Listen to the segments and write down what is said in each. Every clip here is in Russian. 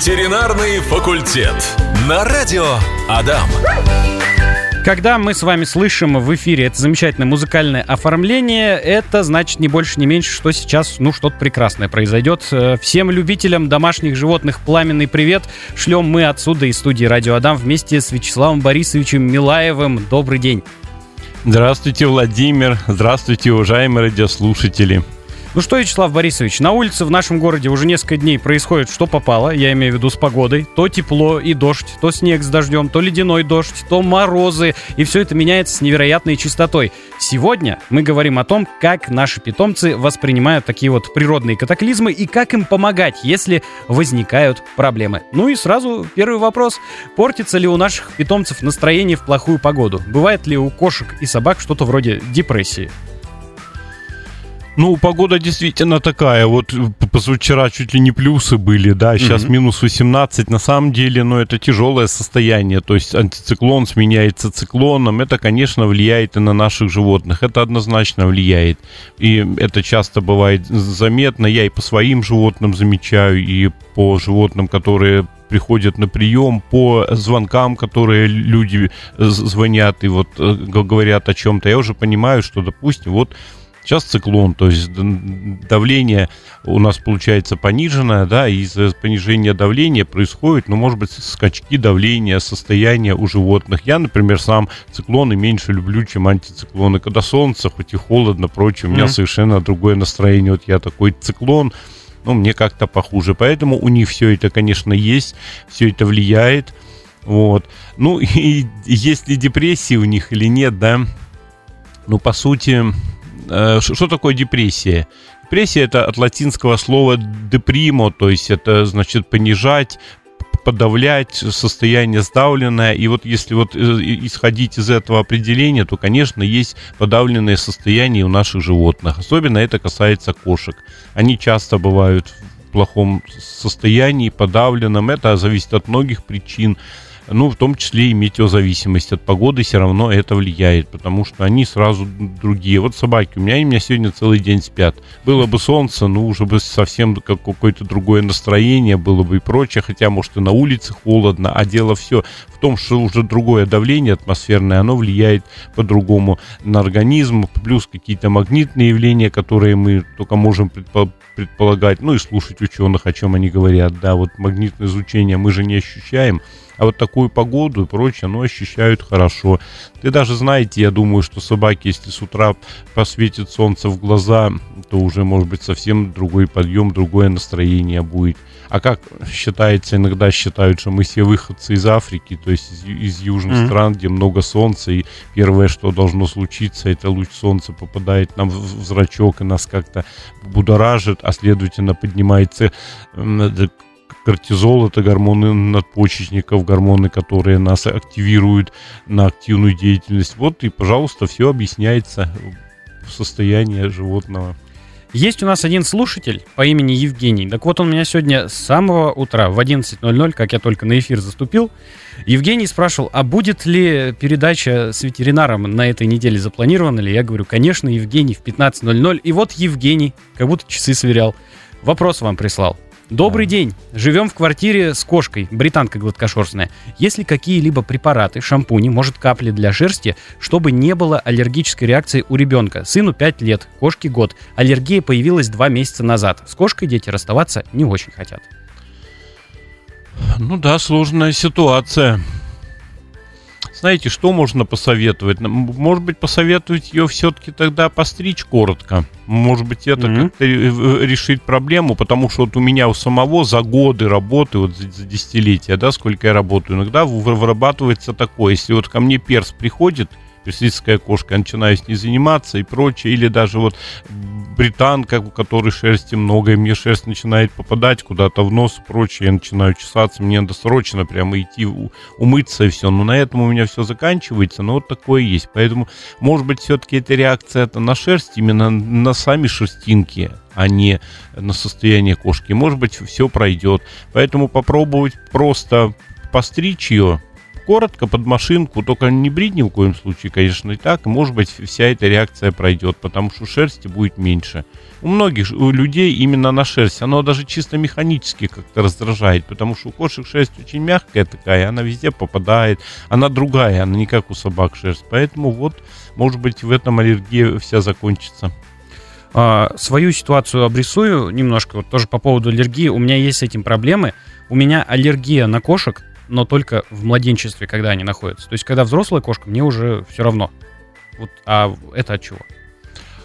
Ветеринарный факультет. На радио Адам. Когда мы с вами слышим в эфире это замечательное музыкальное оформление, это значит не больше, не меньше, что сейчас, ну, что-то прекрасное произойдет. Э, всем любителям домашних животных пламенный привет. Шлем мы отсюда из студии Радио Адам вместе с Вячеславом Борисовичем Милаевым. Добрый день. Здравствуйте, Владимир. Здравствуйте, уважаемые радиослушатели. Ну что, Вячеслав Борисович, на улице в нашем городе уже несколько дней происходит что попало, я имею в виду с погодой. То тепло и дождь, то снег с дождем, то ледяной дождь, то морозы. И все это меняется с невероятной частотой. Сегодня мы говорим о том, как наши питомцы воспринимают такие вот природные катаклизмы и как им помогать, если возникают проблемы. Ну и сразу первый вопрос. Портится ли у наших питомцев настроение в плохую погоду? Бывает ли у кошек и собак что-то вроде депрессии? Ну, погода действительно такая. Вот позавчера чуть ли не плюсы были, да, сейчас mm-hmm. минус 18. На самом деле, ну, это тяжелое состояние. То есть антициклон сменяется циклоном. Это, конечно, влияет и на наших животных. Это однозначно влияет. И это часто бывает заметно. Я и по своим животным замечаю, и по животным, которые приходят на прием по звонкам, которые люди звонят и вот э, говорят о чем-то. Я уже понимаю, что, допустим, вот Сейчас циклон, то есть давление у нас получается пониженное, да, и из-за понижения давления происходит, ну, может быть, скачки давления, состояния у животных. Я, например, сам циклоны меньше люблю, чем антициклоны. Когда солнце, хоть и холодно, прочее, у меня mm-hmm. совершенно другое настроение. Вот я такой циклон, ну, мне как-то похуже. Поэтому у них все это, конечно, есть, все это влияет. Вот. Ну, и есть ли депрессии у них или нет, да? Ну, по сути, что такое депрессия? Депрессия это от латинского слова депримо, то есть это значит понижать, подавлять, состояние сдавленное. И вот если вот э, исходить из этого определения, то, конечно, есть подавленное состояние у наших животных. Особенно это касается кошек. Они часто бывают в плохом состоянии, подавленном. Это зависит от многих причин ну, в том числе и метеозависимость от погоды все равно это влияет, потому что они сразу другие. Вот собаки, у меня и у меня сегодня целый день спят. Было бы солнце, ну, уже бы совсем как какое-то другое настроение было бы и прочее, хотя, может, и на улице холодно, а дело все в том, что уже другое давление атмосферное, оно влияет по-другому на организм, плюс какие-то магнитные явления, которые мы только можем предполагать, ну и слушать ученых, о чем они говорят, да, вот магнитное излучение мы же не ощущаем, а вот такую погоду и прочее, оно ощущают хорошо. Ты даже знаете, я думаю, что собаки, если с утра посветит солнце в глаза, то уже, может быть, совсем другой подъем, другое настроение будет. А как считается, иногда считают, что мы все выходцы из Африки, то есть из, из южных mm-hmm. стран, где много солнца, и первое, что должно случиться, это луч солнца попадает нам в зрачок и нас как-то будоражит, а следовательно поднимается кортизол это гормоны надпочечников, гормоны, которые нас активируют на активную деятельность. Вот и, пожалуйста, все объясняется в состоянии животного. Есть у нас один слушатель по имени Евгений. Так вот, он меня сегодня с самого утра в 11.00, как я только на эфир заступил, Евгений спрашивал, а будет ли передача с ветеринаром на этой неделе запланирована ли? Я говорю, конечно, Евгений в 15.00. И вот Евгений, как будто часы сверял, вопрос вам прислал. Добрый да. день. Живем в квартире с кошкой, британка гладкошерстная. Есть ли какие-либо препараты, шампуни, может капли для шерсти, чтобы не было аллергической реакции у ребенка? Сыну 5 лет, кошке год. Аллергия появилась 2 месяца назад. С кошкой дети расставаться не очень хотят. Ну да, сложная ситуация. Знаете, что можно посоветовать? Может быть, посоветовать ее все-таки тогда постричь коротко. Может быть, это mm-hmm. как-то решить проблему, потому что вот у меня у самого за годы работы, вот за, за десятилетия, да, сколько я работаю, иногда вырабатывается такое, если вот ко мне перс приходит, персидская кошка, я начинаю с ней заниматься и прочее, или даже вот британка, у которой шерсти много, и мне шерсть начинает попадать куда-то в нос и прочее, я начинаю чесаться, мне надо срочно прямо идти умыться и все, но на этом у меня все заканчивается, но вот такое есть, поэтому, может быть, все-таки эта реакция это на шерсть, именно на сами шерстинки, а не на состояние кошки. Может быть, все пройдет. Поэтому попробовать просто постричь ее, коротко под машинку, только не брить ни в коем случае, конечно, и так, может быть, вся эта реакция пройдет, потому что шерсти будет меньше. У многих у людей именно на шерсть, оно даже чисто механически как-то раздражает, потому что у кошек шерсть очень мягкая такая, она везде попадает, она другая, она не как у собак шерсть, поэтому вот, может быть, в этом аллергия вся закончится. А, свою ситуацию обрисую немножко, вот тоже по поводу аллергии. У меня есть с этим проблемы. У меня аллергия на кошек, но только в младенчестве, когда они находятся. То есть, когда взрослая кошка, мне уже все равно. Вот, а это от чего?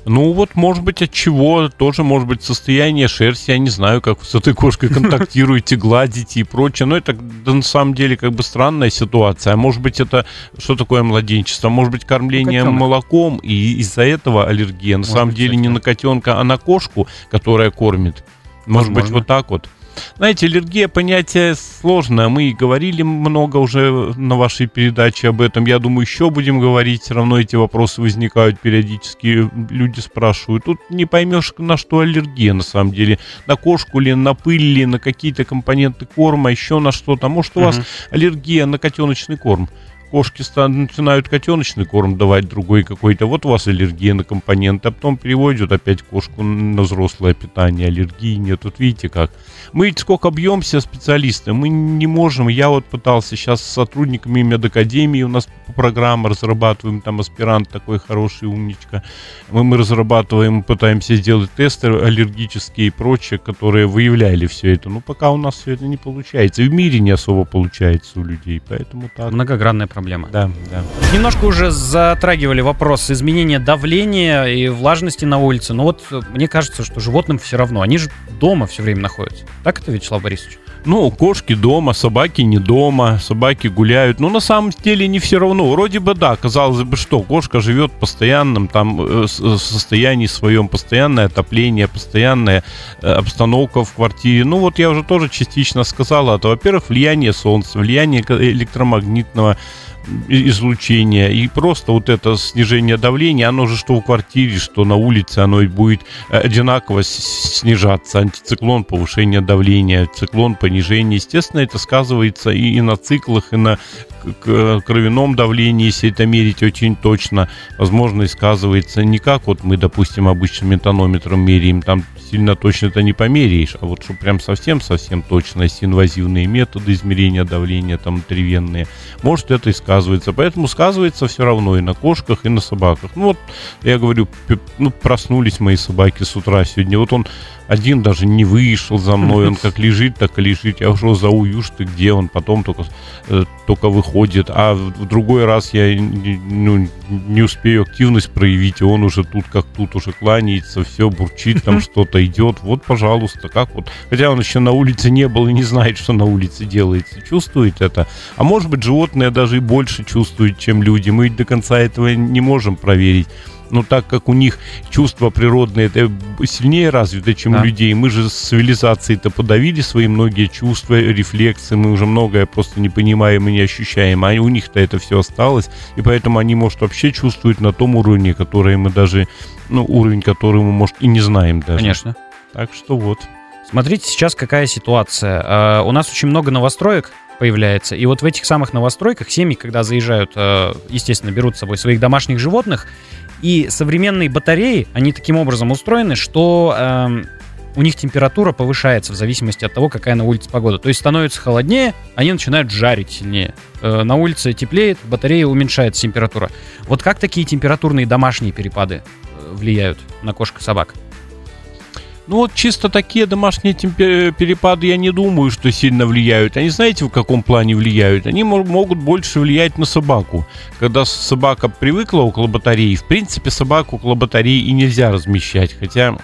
Ну вот, может быть, от чего, тоже может быть состояние шерсти, я не знаю, как вы с этой кошкой контактируете, гладите и прочее, но это да, на самом деле как бы странная ситуация, а может быть это, что такое младенчество, может быть кормление Котенок. молоком и из-за этого аллергия, на может самом быть, деле не на котенка, а на кошку, которая кормит, может Возможно. быть вот так вот. Знаете, аллергия понятие сложное. Мы говорили много уже на вашей передаче об этом. Я думаю, еще будем говорить. Все равно эти вопросы возникают периодически. Люди спрашивают. Тут не поймешь, на что аллергия на самом деле. На кошку ли, на пыль ли, на какие-то компоненты корма, еще на что-то. Может, у вас аллергия на котеночный корм кошки начинают котеночный корм давать другой какой-то, вот у вас аллергия на компоненты, а потом переводят опять кошку на взрослое питание, аллергии нет. Вот видите как. Мы сколько бьемся специалисты, мы не можем, я вот пытался сейчас с сотрудниками медакадемии, у нас программа разрабатываем, там аспирант такой хороший, умничка. Мы, мы разрабатываем, пытаемся сделать тесты аллергические и прочее, которые выявляли все это. Но пока у нас все это не получается. И в мире не особо получается у людей, поэтому так. Многогранная проблема проблема. Да, да. Немножко уже затрагивали вопрос изменения давления и влажности на улице. Но вот э, мне кажется, что животным все равно. Они же дома все время находятся. Так это, Вячеслав Борисович? Ну, кошки дома, собаки не дома, собаки гуляют. Ну, на самом деле не все равно. Вроде бы да, казалось бы, что кошка живет в постоянном там э, э, состоянии своем, постоянное отопление, постоянная э, обстановка в квартире. Ну, вот я уже тоже частично сказал это. Во-первых, влияние солнца, влияние электромагнитного излучения и просто вот это снижение давления, оно же что в квартире, что на улице, оно и будет одинаково снижаться. Антициклон, повышение давления, циклон, понижение. Естественно, это сказывается и, и на циклах, и на кровяном давлении, если это мерить очень точно, возможно, и сказывается не как вот мы, допустим, обычным метанометром меряем, там сильно точно это не померяешь, а вот что прям совсем-совсем точно, есть инвазивные методы измерения давления, там, внутривенные, может это и сказывается. Поэтому сказывается все равно и на кошках, и на собаках. Ну вот, я говорю, ну, проснулись мои собаки с утра сегодня, вот он один даже не вышел за мной, он как лежит, так и лежит. Я уже зову, Юж, ты где? Он потом только, э, только выходит. А в другой раз я ну, не успею активность проявить, и он уже тут как тут уже кланяется, все бурчит, там что-то идет. Вот, пожалуйста, как вот. Хотя он еще на улице не был и не знает, что на улице делается. Чувствует это. А может быть, животные даже и больше чувствуют, чем люди. Мы до конца этого не можем проверить но так как у них чувства природные это сильнее развиты, чем да. у людей, мы же с цивилизацией-то подавили свои многие чувства, рефлексы, мы уже многое просто не понимаем и не ощущаем, а у них-то это все осталось, и поэтому они, может, вообще чувствуют на том уровне, который мы даже, ну, уровень, который мы, может, и не знаем даже. Конечно. Так что вот. Смотрите сейчас какая ситуация. Uh, у нас очень много новостроек появляется. И вот в этих самых новостройках семьи, когда заезжают, э, естественно, берут с собой своих домашних животных, и современные батареи, они таким образом устроены, что э, у них температура повышается в зависимости от того, какая на улице погода. То есть становится холоднее, они начинают жарить сильнее. Э, на улице теплеет, батарея уменьшается температура. Вот как такие температурные домашние перепады э, влияют на кошек и собак? Ну вот чисто такие домашние перепады я не думаю, что сильно влияют. Они знаете, в каком плане влияют? Они могут больше влиять на собаку. Когда собака привыкла около батареи, в принципе, собаку около батареи и нельзя размещать. Хотя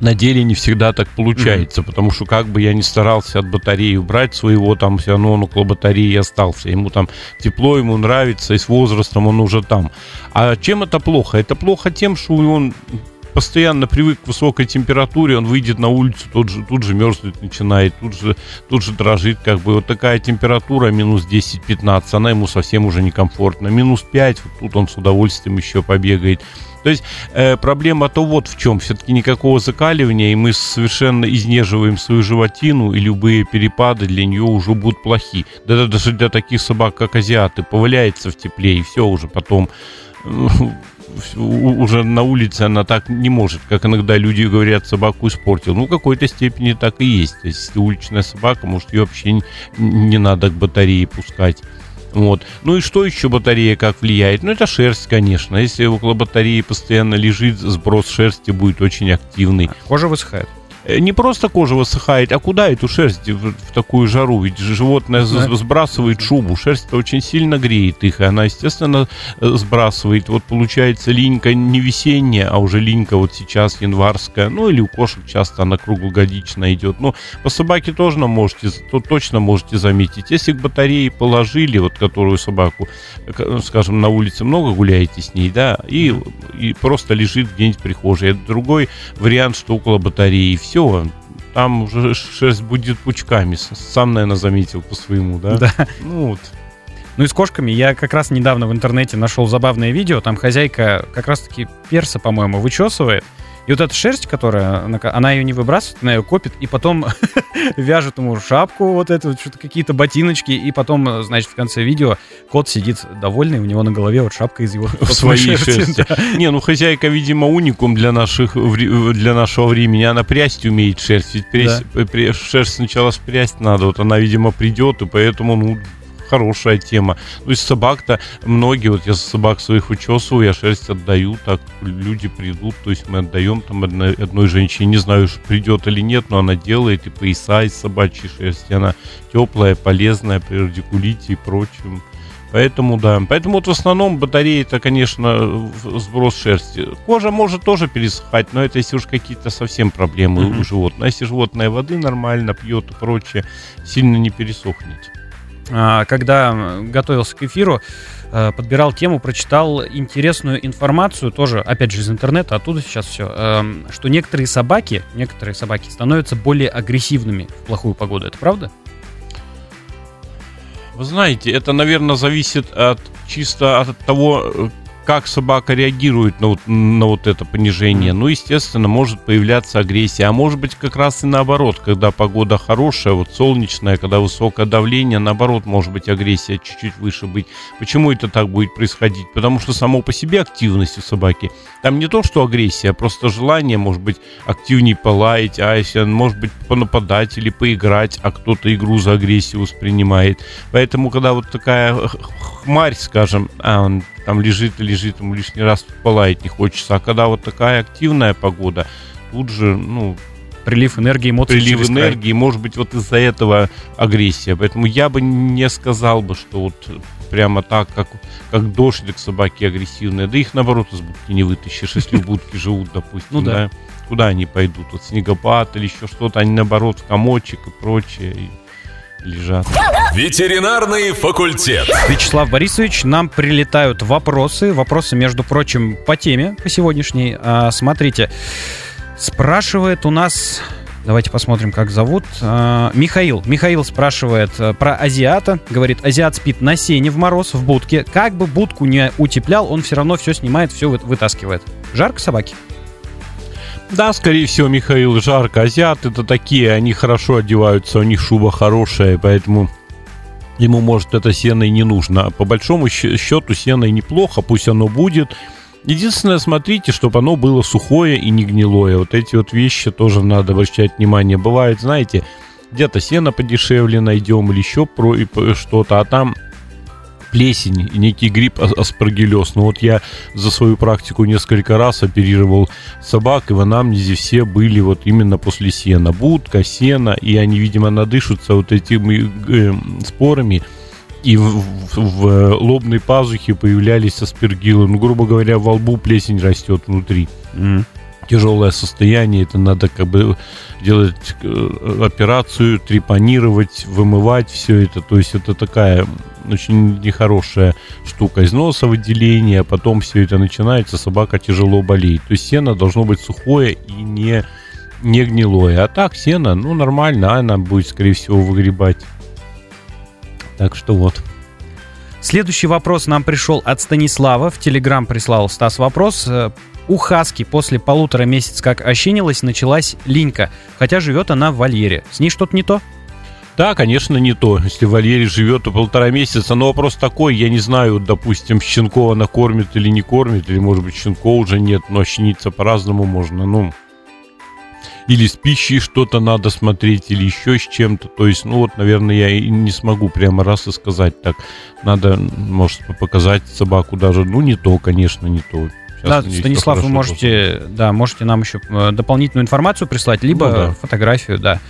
на деле не всегда так получается, mm-hmm. потому что как бы я ни старался от батареи убрать своего, там все равно он около батареи остался. Ему там тепло, ему нравится, и с возрастом он уже там. А чем это плохо? Это плохо тем, что он постоянно привык к высокой температуре, он выйдет на улицу, тут же, тут же мерзнуть начинает, тут же, тут же дрожит, как бы вот такая температура, минус 10-15, она ему совсем уже некомфортна. Минус 5, вот тут он с удовольствием еще побегает. То есть э, проблема-то вот в чем. Все-таки никакого закаливания, и мы совершенно изнеживаем свою животину, и любые перепады для нее уже будут плохи. Да, даже для таких собак, как азиаты, поваляется в тепле, и все уже потом э, уже на улице она так не может, как иногда люди говорят, собаку испортил. Ну, в какой-то степени так и есть. То есть, если уличная собака, может, ее вообще не, надо к батарее пускать. Вот. Ну и что еще батарея как влияет? Ну это шерсть, конечно. Если около батареи постоянно лежит, сброс шерсти будет очень активный. Кожа высыхает. Э, не просто кожа высыхает, а куда эту шерсть в, в такую жару? Ведь животное да. сбрасывает шубу, шерсть очень сильно греет их, и она, естественно, э, сбрасывает. Вот получается линька не весенняя, а уже линька вот сейчас январская, ну или у кошек часто она круглогодичная идет. Но по собаке тоже можете, то точно можете заметить. Если к батарее положили, вот которую собаку, скажем, на улице много гуляете с ней, да, и, и просто лежит где-нибудь в прихожей. Это другой вариант, что около батареи. Все все, там уже шерсть будет пучками. Сам, наверное, заметил по своему, да? Да. Ну вот. Ну и с кошками я как раз недавно в интернете нашел забавное видео. Там хозяйка как раз-таки перса, по-моему, вычесывает. И вот эта шерсть, которая, она ее не выбрасывает, она ее копит, и потом вяжет ему шапку, вот эту, что-то какие-то ботиночки, и потом, значит, в конце видео кот сидит довольный, у него на голове вот шапка из его в своей шерсти. шерсти. Да. Не, ну хозяйка, видимо, уникум для, наших, для нашего времени. Она прясть умеет шерсть. Ведь прясть, да. шерсть сначала спрясть надо. Вот она, видимо, придет, и поэтому, ну, хорошая тема. То есть собак-то многие, вот я собак своих учесываю, я шерсть отдаю, так люди придут, то есть мы отдаем там одной, одной женщине, не знаю, придет или нет, но она делает и пояса из собачьей шерсти, она теплая, полезная при радикулите и прочем. Поэтому, да. Поэтому вот в основном батареи это, конечно, сброс шерсти. Кожа может тоже пересыхать, но это если уж какие-то совсем проблемы mm-hmm. у животного. А если животное воды нормально пьет и прочее, сильно не пересохнет. А, когда готовился к эфиру, э, подбирал тему, прочитал интересную информацию, тоже, опять же, из интернета, оттуда сейчас все, эм, что некоторые собаки, некоторые собаки становятся более агрессивными в плохую погоду. Это правда? Вы знаете, это, наверное, зависит от чисто от того, как собака реагирует на вот, на вот это понижение. Ну, естественно, может появляться агрессия. А может быть, как раз и наоборот, когда погода хорошая, вот солнечная, когда высокое давление, наоборот, может быть агрессия чуть-чуть выше быть. Почему это так будет происходить? Потому что само по себе активность у собаки. Там не то, что агрессия, а просто желание, может быть, активнее полаять, а если, может быть, понападать или поиграть, а кто-то игру за агрессию воспринимает. Поэтому, когда вот такая хмарь, скажем, а он там лежит и лежит, ему лишний раз полаять не хочется. А когда вот такая активная погода, тут же, ну, прилив энергии, эмоций. Прилив энергии, край. может быть, вот из-за этого агрессия. Поэтому я бы не сказал бы, что вот прямо так, как, как дождь, так собаки агрессивные. Да их, наоборот, из будки не вытащишь, если в будке живут, допустим. Ну да. Куда они пойдут? Вот снегопад или еще что-то, они, наоборот, в комочек и прочее лежат. Ветеринарный факультет. Вячеслав Борисович, нам прилетают вопросы. Вопросы, между прочим, по теме, по сегодняшней. А, смотрите, спрашивает у нас Давайте посмотрим, как зовут. А, Михаил. Михаил спрашивает э, про азиата. Говорит, азиат спит на сене в мороз, в будке. Как бы будку не утеплял, он все равно все снимает, все вытаскивает. Жарко собаке? Да, скорее всего, Михаил, жарко. Азиаты это такие, они хорошо одеваются, у них шуба хорошая, поэтому ему, может, это сено и не нужно. По большому счету, сено и неплохо, пусть оно будет. Единственное, смотрите, чтобы оно было сухое и не гнилое. Вот эти вот вещи тоже надо обращать внимание. Бывает, знаете, где-то сено подешевле найдем или еще про что-то, а там плесень некий гриб аспаргиллез. Но вот я за свою практику несколько раз оперировал собак, и в анамнезе все были вот именно после сена. Будка, сена, и они, видимо, надышатся вот этими э, спорами, и в, в, в лобной пазухе появлялись аспергиллы. Ну, грубо говоря, во лбу плесень растет внутри. Mm тяжелое состояние, это надо как бы делать э, операцию, трепанировать, вымывать все это. То есть это такая очень нехорошая штука. Из носа выделение, а потом все это начинается, собака тяжело болеет. То есть сено должно быть сухое и не, не гнилое. А так сено, ну, нормально, она будет, скорее всего, выгребать. Так что вот. Следующий вопрос нам пришел от Станислава. В Телеграм прислал Стас вопрос. У Хаски после полутора месяцев как ощенилась, началась линька. Хотя живет она в вольере. С ней что-то не то? Да, конечно, не то. Если в вольере живет то полтора месяца, но вопрос такой, я не знаю, допустим, Щенкова она кормит или не кормит, или, может быть, Щенкова уже нет, но ощениться по-разному можно, ну, или с пищей что-то надо смотреть, или еще с чем-то. То есть, ну вот, наверное, я и не смогу прямо раз и сказать так. Надо, может, показать собаку даже, ну, не то, конечно, не то. Да, Станислав, вы можете, да, можете нам еще э, дополнительную информацию прислать, либо ну, да. фотографию, да.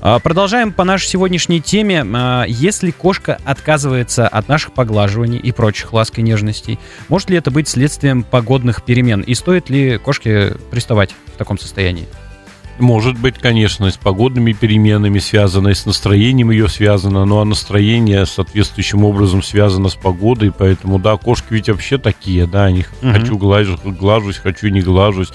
А, продолжаем по нашей сегодняшней теме. А, если кошка отказывается от наших поглаживаний и прочих ласк и нежностей, может ли это быть следствием погодных перемен? И стоит ли кошке приставать в таком состоянии? Может быть, конечно, с погодными переменами связано, и с настроением ее связано, но а настроение соответствующим образом связано с погодой, поэтому, да, кошки ведь вообще такие, да, они угу. хочу глажусь, глажусь, хочу не глажусь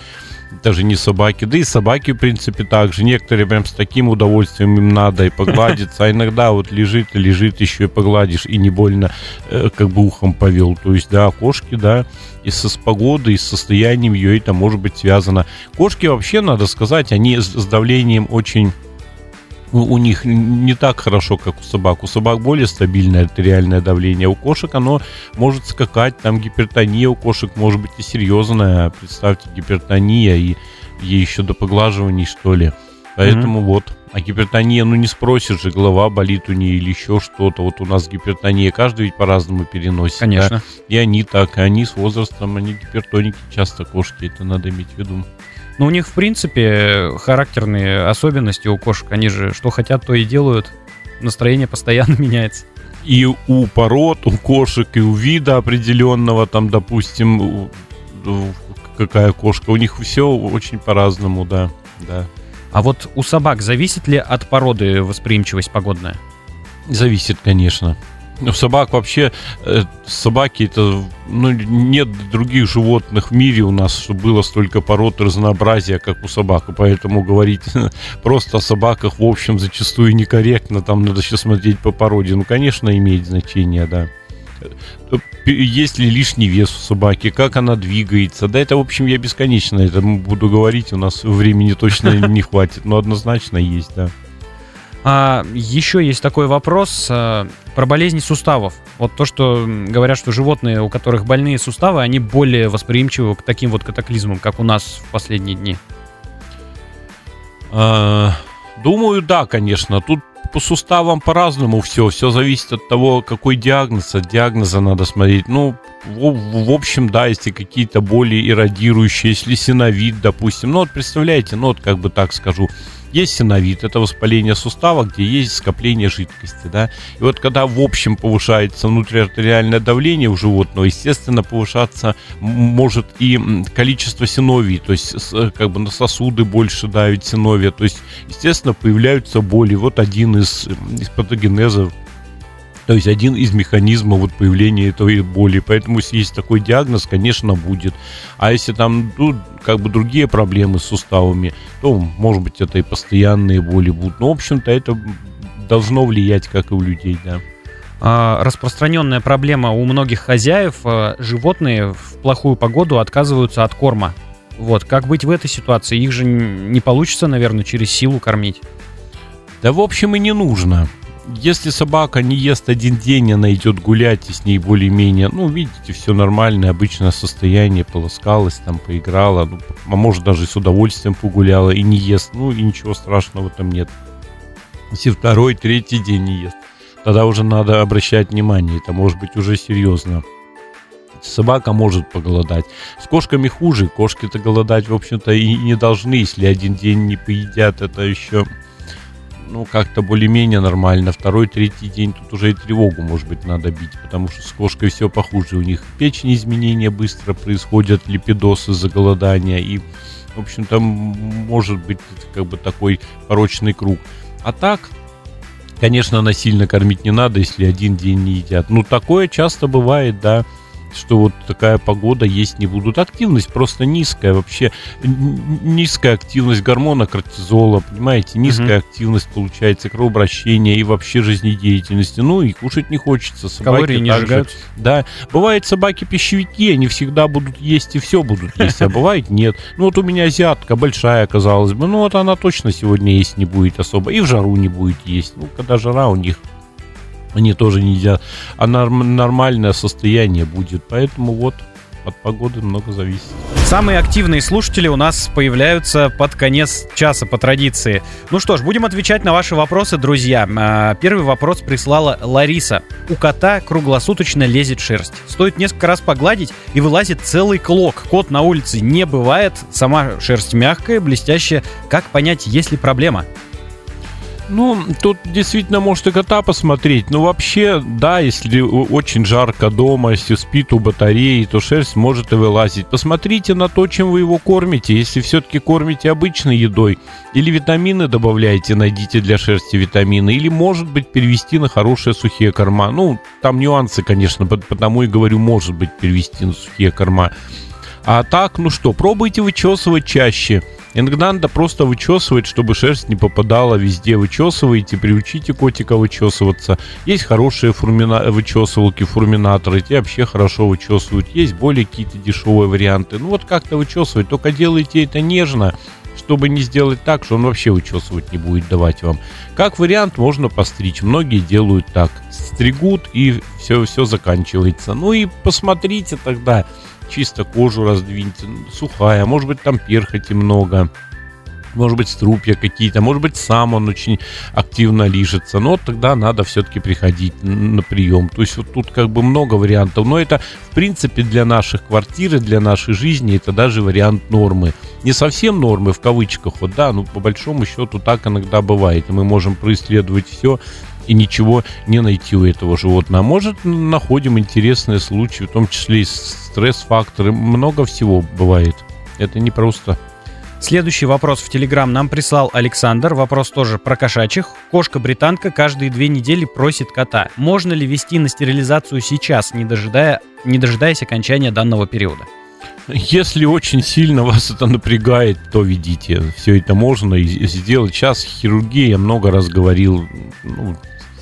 даже не собаки, да и собаки, в принципе, также. Некоторые прям с таким удовольствием им надо и погладиться, а иногда вот лежит лежит, еще и погладишь, и не больно э, как бы ухом повел. То есть, да, кошки, да, и со с погодой, и с состоянием ее это может быть связано. Кошки вообще, надо сказать, они с давлением очень у них не так хорошо, как у собак. У собак более стабильное артериальное давление. У кошек оно может скакать, там гипертония у кошек может быть и серьезная. Представьте, гипертония и ей еще до поглаживаний, что ли. Поэтому mm-hmm. вот. А гипертония, ну не спросишь же, голова болит у нее или еще что-то. Вот у нас гипертония, каждый ведь по-разному переносит. Конечно. Да? И они так, и они с возрастом, они гипертоники часто кошки, это надо иметь в виду. Но у них, в принципе, характерные особенности у кошек. Они же что хотят, то и делают. Настроение постоянно меняется. И у пород, у кошек, и у вида определенного, там, допустим, какая кошка, у них все очень по-разному, да, да. А вот у собак зависит ли от породы восприимчивость погодная? Зависит, конечно. У собак вообще, э, собаки это, ну, нет других животных в мире у нас, чтобы было столько пород разнообразия, как у собак. поэтому говорить просто о собаках, в общем, зачастую некорректно. Там надо сейчас смотреть по породе. Ну, конечно, имеет значение, да. Э, есть ли лишний вес у собаки, как она двигается. Да, это, в общем, я бесконечно это буду говорить, у нас времени точно не хватит, но однозначно есть, да. А, еще есть такой вопрос а, про болезни суставов. Вот то, что говорят, что животные, у которых больные суставы, они более восприимчивы к таким вот катаклизмам, как у нас в последние дни. А, думаю, да, конечно. Тут по суставам по-разному все. Все зависит от того, какой диагноз. От диагноза надо смотреть. Ну, в, в общем, да, если какие-то боли иррадирующие, если синовид, допустим. Ну, вот представляете, ну, вот как бы так скажу есть синовит, это воспаление сустава, где есть скопление жидкости, да. И вот когда в общем повышается внутриартериальное давление у животного, естественно, повышаться может и количество синовий, то есть как бы на сосуды больше давит синовия, то есть, естественно, появляются боли. Вот один из, из патогенезов то есть один из механизмов вот появления этой боли. Поэтому если есть такой диагноз, конечно, будет. А если там ну, как бы другие проблемы с суставами, то, может быть, это и постоянные боли будут. Но, в общем-то, это должно влиять, как и у людей, да. А, распространенная проблема у многих хозяев. А, животные в плохую погоду отказываются от корма. Вот, как быть в этой ситуации? Их же не получится, наверное, через силу кормить. Да, в общем, и не нужно если собака не ест один день, она идет гулять, и с ней более-менее, ну, видите, все нормальное, обычное состояние, полоскалась, там, поиграла, ну, а может даже с удовольствием погуляла и не ест, ну, и ничего страшного этом нет. Если второй, третий день не ест, тогда уже надо обращать внимание, это может быть уже серьезно. Собака может поголодать. С кошками хуже. Кошки-то голодать, в общем-то, и не должны. Если один день не поедят, это еще ну, как-то более-менее нормально. Второй, третий день тут уже и тревогу, может быть, надо бить, потому что с кошкой все похуже. У них печень изменения быстро происходят, липидоз из-за голодания, и, в общем-то, может быть как бы такой порочный круг. А так, Конечно, насильно кормить не надо, если один день не едят. Ну, такое часто бывает, да что вот такая погода есть не будут. Активность просто низкая вообще. Низкая активность гормона кортизола, понимаете? Низкая угу. активность получается кровообращения и вообще жизнедеятельности. Ну и кушать не хочется. Собаки Калории не также, сжигают. Да. Бывает собаки-пищевики, они всегда будут есть и все будут есть, а бывает нет. Ну вот у меня азиатка большая, казалось бы, ну вот она точно сегодня есть не будет особо. И в жару не будет есть. Ну, когда жара у них они тоже не едят, а норм, нормальное состояние будет. Поэтому вот от погоды много зависит. Самые активные слушатели у нас появляются под конец часа по традиции. Ну что ж, будем отвечать на ваши вопросы, друзья. А, первый вопрос прислала Лариса. У кота круглосуточно лезет шерсть. Стоит несколько раз погладить и вылазит целый клок. Кот на улице не бывает, сама шерсть мягкая, блестящая. Как понять, есть ли проблема? Ну, тут действительно может и кота посмотреть. Но вообще, да, если очень жарко дома, если спит у батареи, то шерсть может и вылазить. Посмотрите на то, чем вы его кормите. Если все-таки кормите обычной едой, или витамины добавляете, найдите для шерсти витамины, или, может быть, перевести на хорошие сухие корма. Ну, там нюансы, конечно, потому и говорю, может быть, перевести на сухие корма. А так, ну что, пробуйте вычесывать чаще. Иногда надо просто вычесывать, чтобы шерсть не попадала везде. Вычесывайте, приучите котика вычесываться. Есть хорошие фурмина... вычесывалки, фурминаторы, те вообще хорошо вычесывают. Есть более какие-то дешевые варианты. Ну вот как-то вычесывать, только делайте это нежно, чтобы не сделать так, что он вообще вычесывать не будет давать вам. Как вариант можно постричь. Многие делают так. Стригут и все, все заканчивается. Ну и посмотрите тогда, чисто кожу раздвиньте, сухая, может быть там перхоти много, может быть струпья какие-то, может быть сам он очень активно лижется, но тогда надо все-таки приходить на прием. То есть вот тут как бы много вариантов, но это в принципе для наших квартир и для нашей жизни это даже вариант нормы. Не совсем нормы в кавычках, вот да, но по большому счету так иногда бывает, мы можем происследовать все и ничего не найти у этого животного. Может, находим интересные случаи, в том числе и стресс-факторы. Много всего бывает. Это не просто. Следующий вопрос в Телеграм нам прислал Александр. Вопрос тоже про кошачьих. Кошка-британка каждые две недели просит кота. Можно ли вести на стерилизацию сейчас, не, дожидая, не дожидаясь окончания данного периода? Если очень сильно вас это напрягает, то ведите. Все это можно сделать. Сейчас хирургия, я много раз говорил, ну,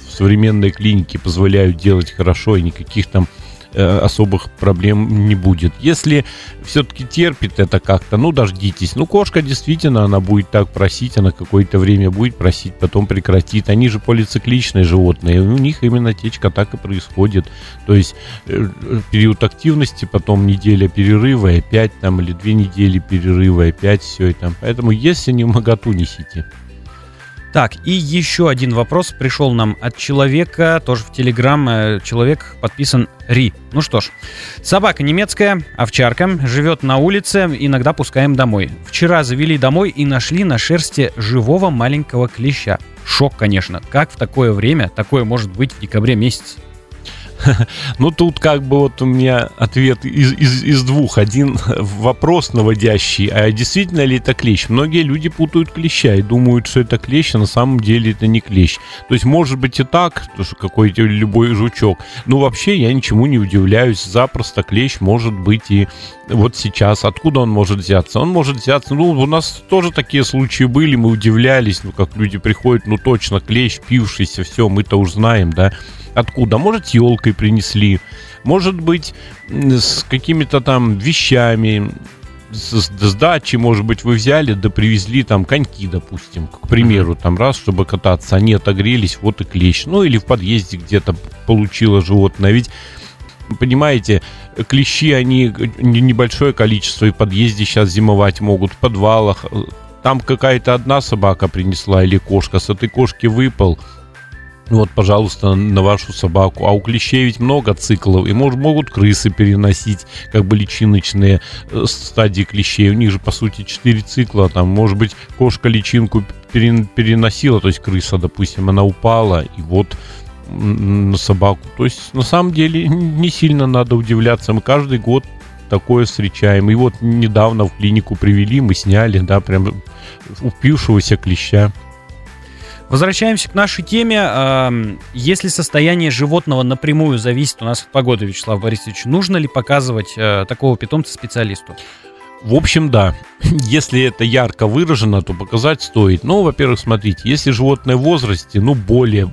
современные клиники позволяют делать хорошо, и никаких там Э, особых проблем не будет. Если все-таки терпит это как-то, ну, дождитесь. Ну, кошка действительно, она будет так просить, она какое-то время будет просить, потом прекратит. Они же полицикличные животные, у них именно течка так и происходит. То есть э, период активности, потом неделя перерыва, опять там, или две недели перерыва, опять все это. Поэтому если не в моготу, несите. Так, и еще один вопрос пришел нам от человека, тоже в Телеграм. Э, человек подписан Ри. Ну что ж, собака немецкая, овчарка, живет на улице, иногда пускаем домой. Вчера завели домой и нашли на шерсти живого маленького клеща. Шок, конечно. Как в такое время такое может быть в декабре месяце? Ну, тут как бы вот у меня ответ из, из, из двух. Один вопрос наводящий, а действительно ли это клещ? Многие люди путают клеща и думают, что это клещ, а на самом деле это не клещ. То есть, может быть и так, что какой-то любой жучок. Но вообще я ничему не удивляюсь. Запросто клещ может быть и вот сейчас. Откуда он может взяться? Он может взяться, ну, у нас тоже такие случаи были, мы удивлялись, ну, как люди приходят, ну, точно, клещ, пившийся, все, мы-то уж знаем, да. Откуда? Может, елкой принесли, может быть, с какими-то там вещами, с, с дачи, может быть, вы взяли, да привезли там коньки, допустим, к примеру, там раз, чтобы кататься, они отогрелись, вот и клещ. Ну, или в подъезде где-то получило животное. Ведь понимаете, клещи, они небольшое количество и в подъезде сейчас зимовать могут, в подвалах. Там какая-то одна собака принесла или кошка, с этой кошки выпал, вот, пожалуйста, на вашу собаку. А у клещей ведь много циклов, и может, могут крысы переносить, как бы личиночные э, стадии клещей. У них же, по сути, 4 цикла. Там, может быть, кошка личинку переносила, то есть крыса, допустим, она упала, и вот на собаку. То есть, на самом деле, не сильно надо удивляться. Мы каждый год такое встречаем. И вот недавно в клинику привели, мы сняли, да, прям упившегося клеща. Возвращаемся к нашей теме. Если состояние животного напрямую зависит у нас от погоды, Вячеслав Борисович, нужно ли показывать э, такого питомца специалисту? В общем, да. Если это ярко выражено, то показать стоит. Ну, во-первых, смотрите, если животное в возрасте, ну, более,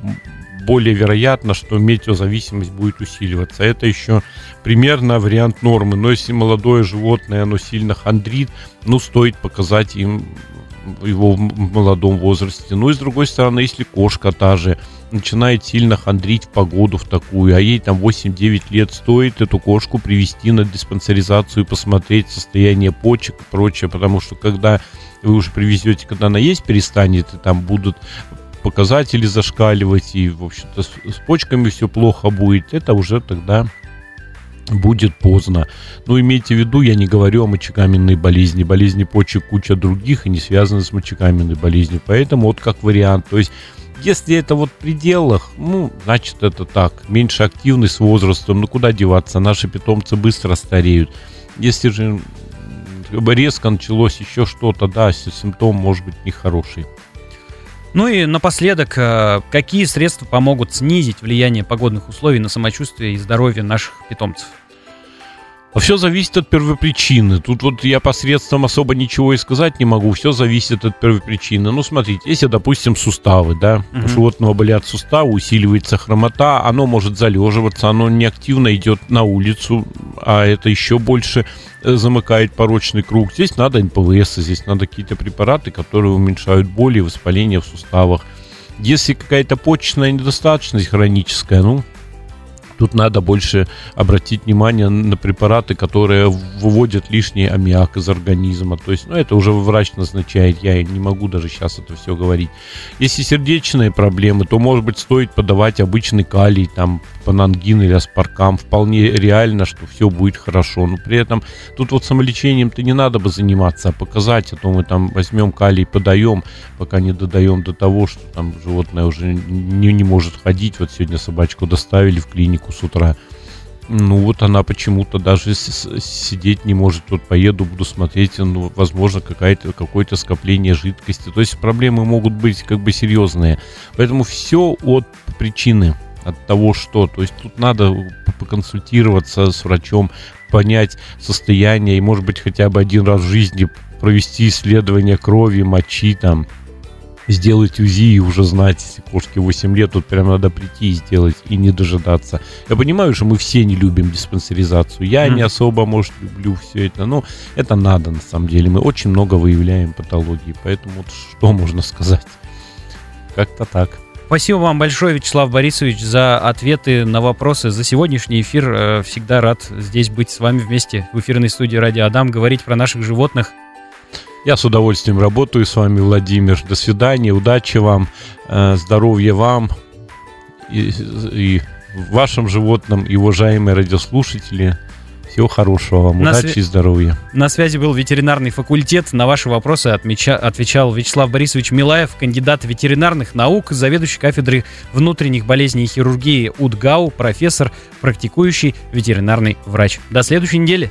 более вероятно, что метеозависимость будет усиливаться. Это еще примерно вариант нормы. Но если молодое животное, оно сильно хандрит, ну, стоит показать им его в молодом возрасте. Ну и с другой стороны, если кошка та же начинает сильно хандрить в погоду в такую, а ей там 8-9 лет стоит эту кошку привести на диспансеризацию и посмотреть состояние почек и прочее, потому что когда вы уже привезете, когда она есть перестанет, и там будут показатели зашкаливать, и, в общем-то, с, с почками все плохо будет, это уже тогда будет поздно. Но имейте в виду, я не говорю о мочекаменной болезни. Болезни почек куча других и не связаны с мочекаменной болезнью. Поэтому вот как вариант. То есть если это вот в пределах, ну, значит это так. Меньше активность с возрастом, ну куда деваться, наши питомцы быстро стареют. Если же резко началось еще что-то, да, симптом может быть нехороший. Ну и напоследок, э, какие средства помогут снизить влияние погодных условий на самочувствие и здоровье наших питомцев? А все зависит от первопричины. Тут вот я посредством особо ничего и сказать не могу. Все зависит от первопричины. Ну, смотрите, если, допустим, суставы, да, Мгм. у животного болят суставы, усиливается хромота, оно может залеживаться, оно неактивно идет на улицу, а это еще больше э, замыкает порочный круг. Здесь надо НПВС, здесь надо какие-то препараты, которые уменьшают боли и воспаление в суставах. Если какая-то почечная недостаточность хроническая, ну, Тут надо больше обратить внимание на препараты, которые выводят лишний аммиак из организма. То есть, ну, это уже врач назначает, я не могу даже сейчас это все говорить. Если сердечные проблемы, то, может быть, стоит подавать обычный калий, там, панангин или аспаркам. Вполне реально, что все будет хорошо. Но при этом тут вот самолечением-то не надо бы заниматься, а показать, а то мы там возьмем калий, подаем, пока не додаем до того, что там животное уже не, не может ходить. Вот сегодня собачку доставили в клинику с утра. Ну вот она почему-то даже сидеть не может. Вот поеду, буду смотреть, ну, возможно, какая-то, какое-то скопление жидкости. То есть проблемы могут быть как бы серьезные. Поэтому все от причины, от того, что. То есть тут надо поконсультироваться с врачом, понять состояние и, может быть, хотя бы один раз в жизни провести исследование крови, мочи там, сделать УЗИ и уже знать, если кошке 8 лет, тут прям надо прийти и сделать, и не дожидаться. Я понимаю, что мы все не любим диспансеризацию. Я не Мгм. особо, может, люблю все это, но это надо на самом деле. Мы очень много выявляем патологии, поэтому вот что можно сказать? Как-то так. Спасибо вам большое, Вячеслав Борисович, за ответы на вопросы, за сегодняшний эфир. Э, Всегда рад здесь быть с вами вместе в эфирной студии Радио Адам, говорить про наших животных. Я с удовольствием работаю с вами, Владимир. До свидания, удачи вам, э, здоровья вам и, и вашим животным, и уважаемые радиослушатели. Всего хорошего вам, На удачи свя- и здоровья. На связи был ветеринарный факультет. На ваши вопросы отмеча- отвечал Вячеслав Борисович Милаев, кандидат ветеринарных наук, заведующий кафедрой внутренних болезней и хирургии УДГАУ, профессор, практикующий ветеринарный врач. До следующей недели.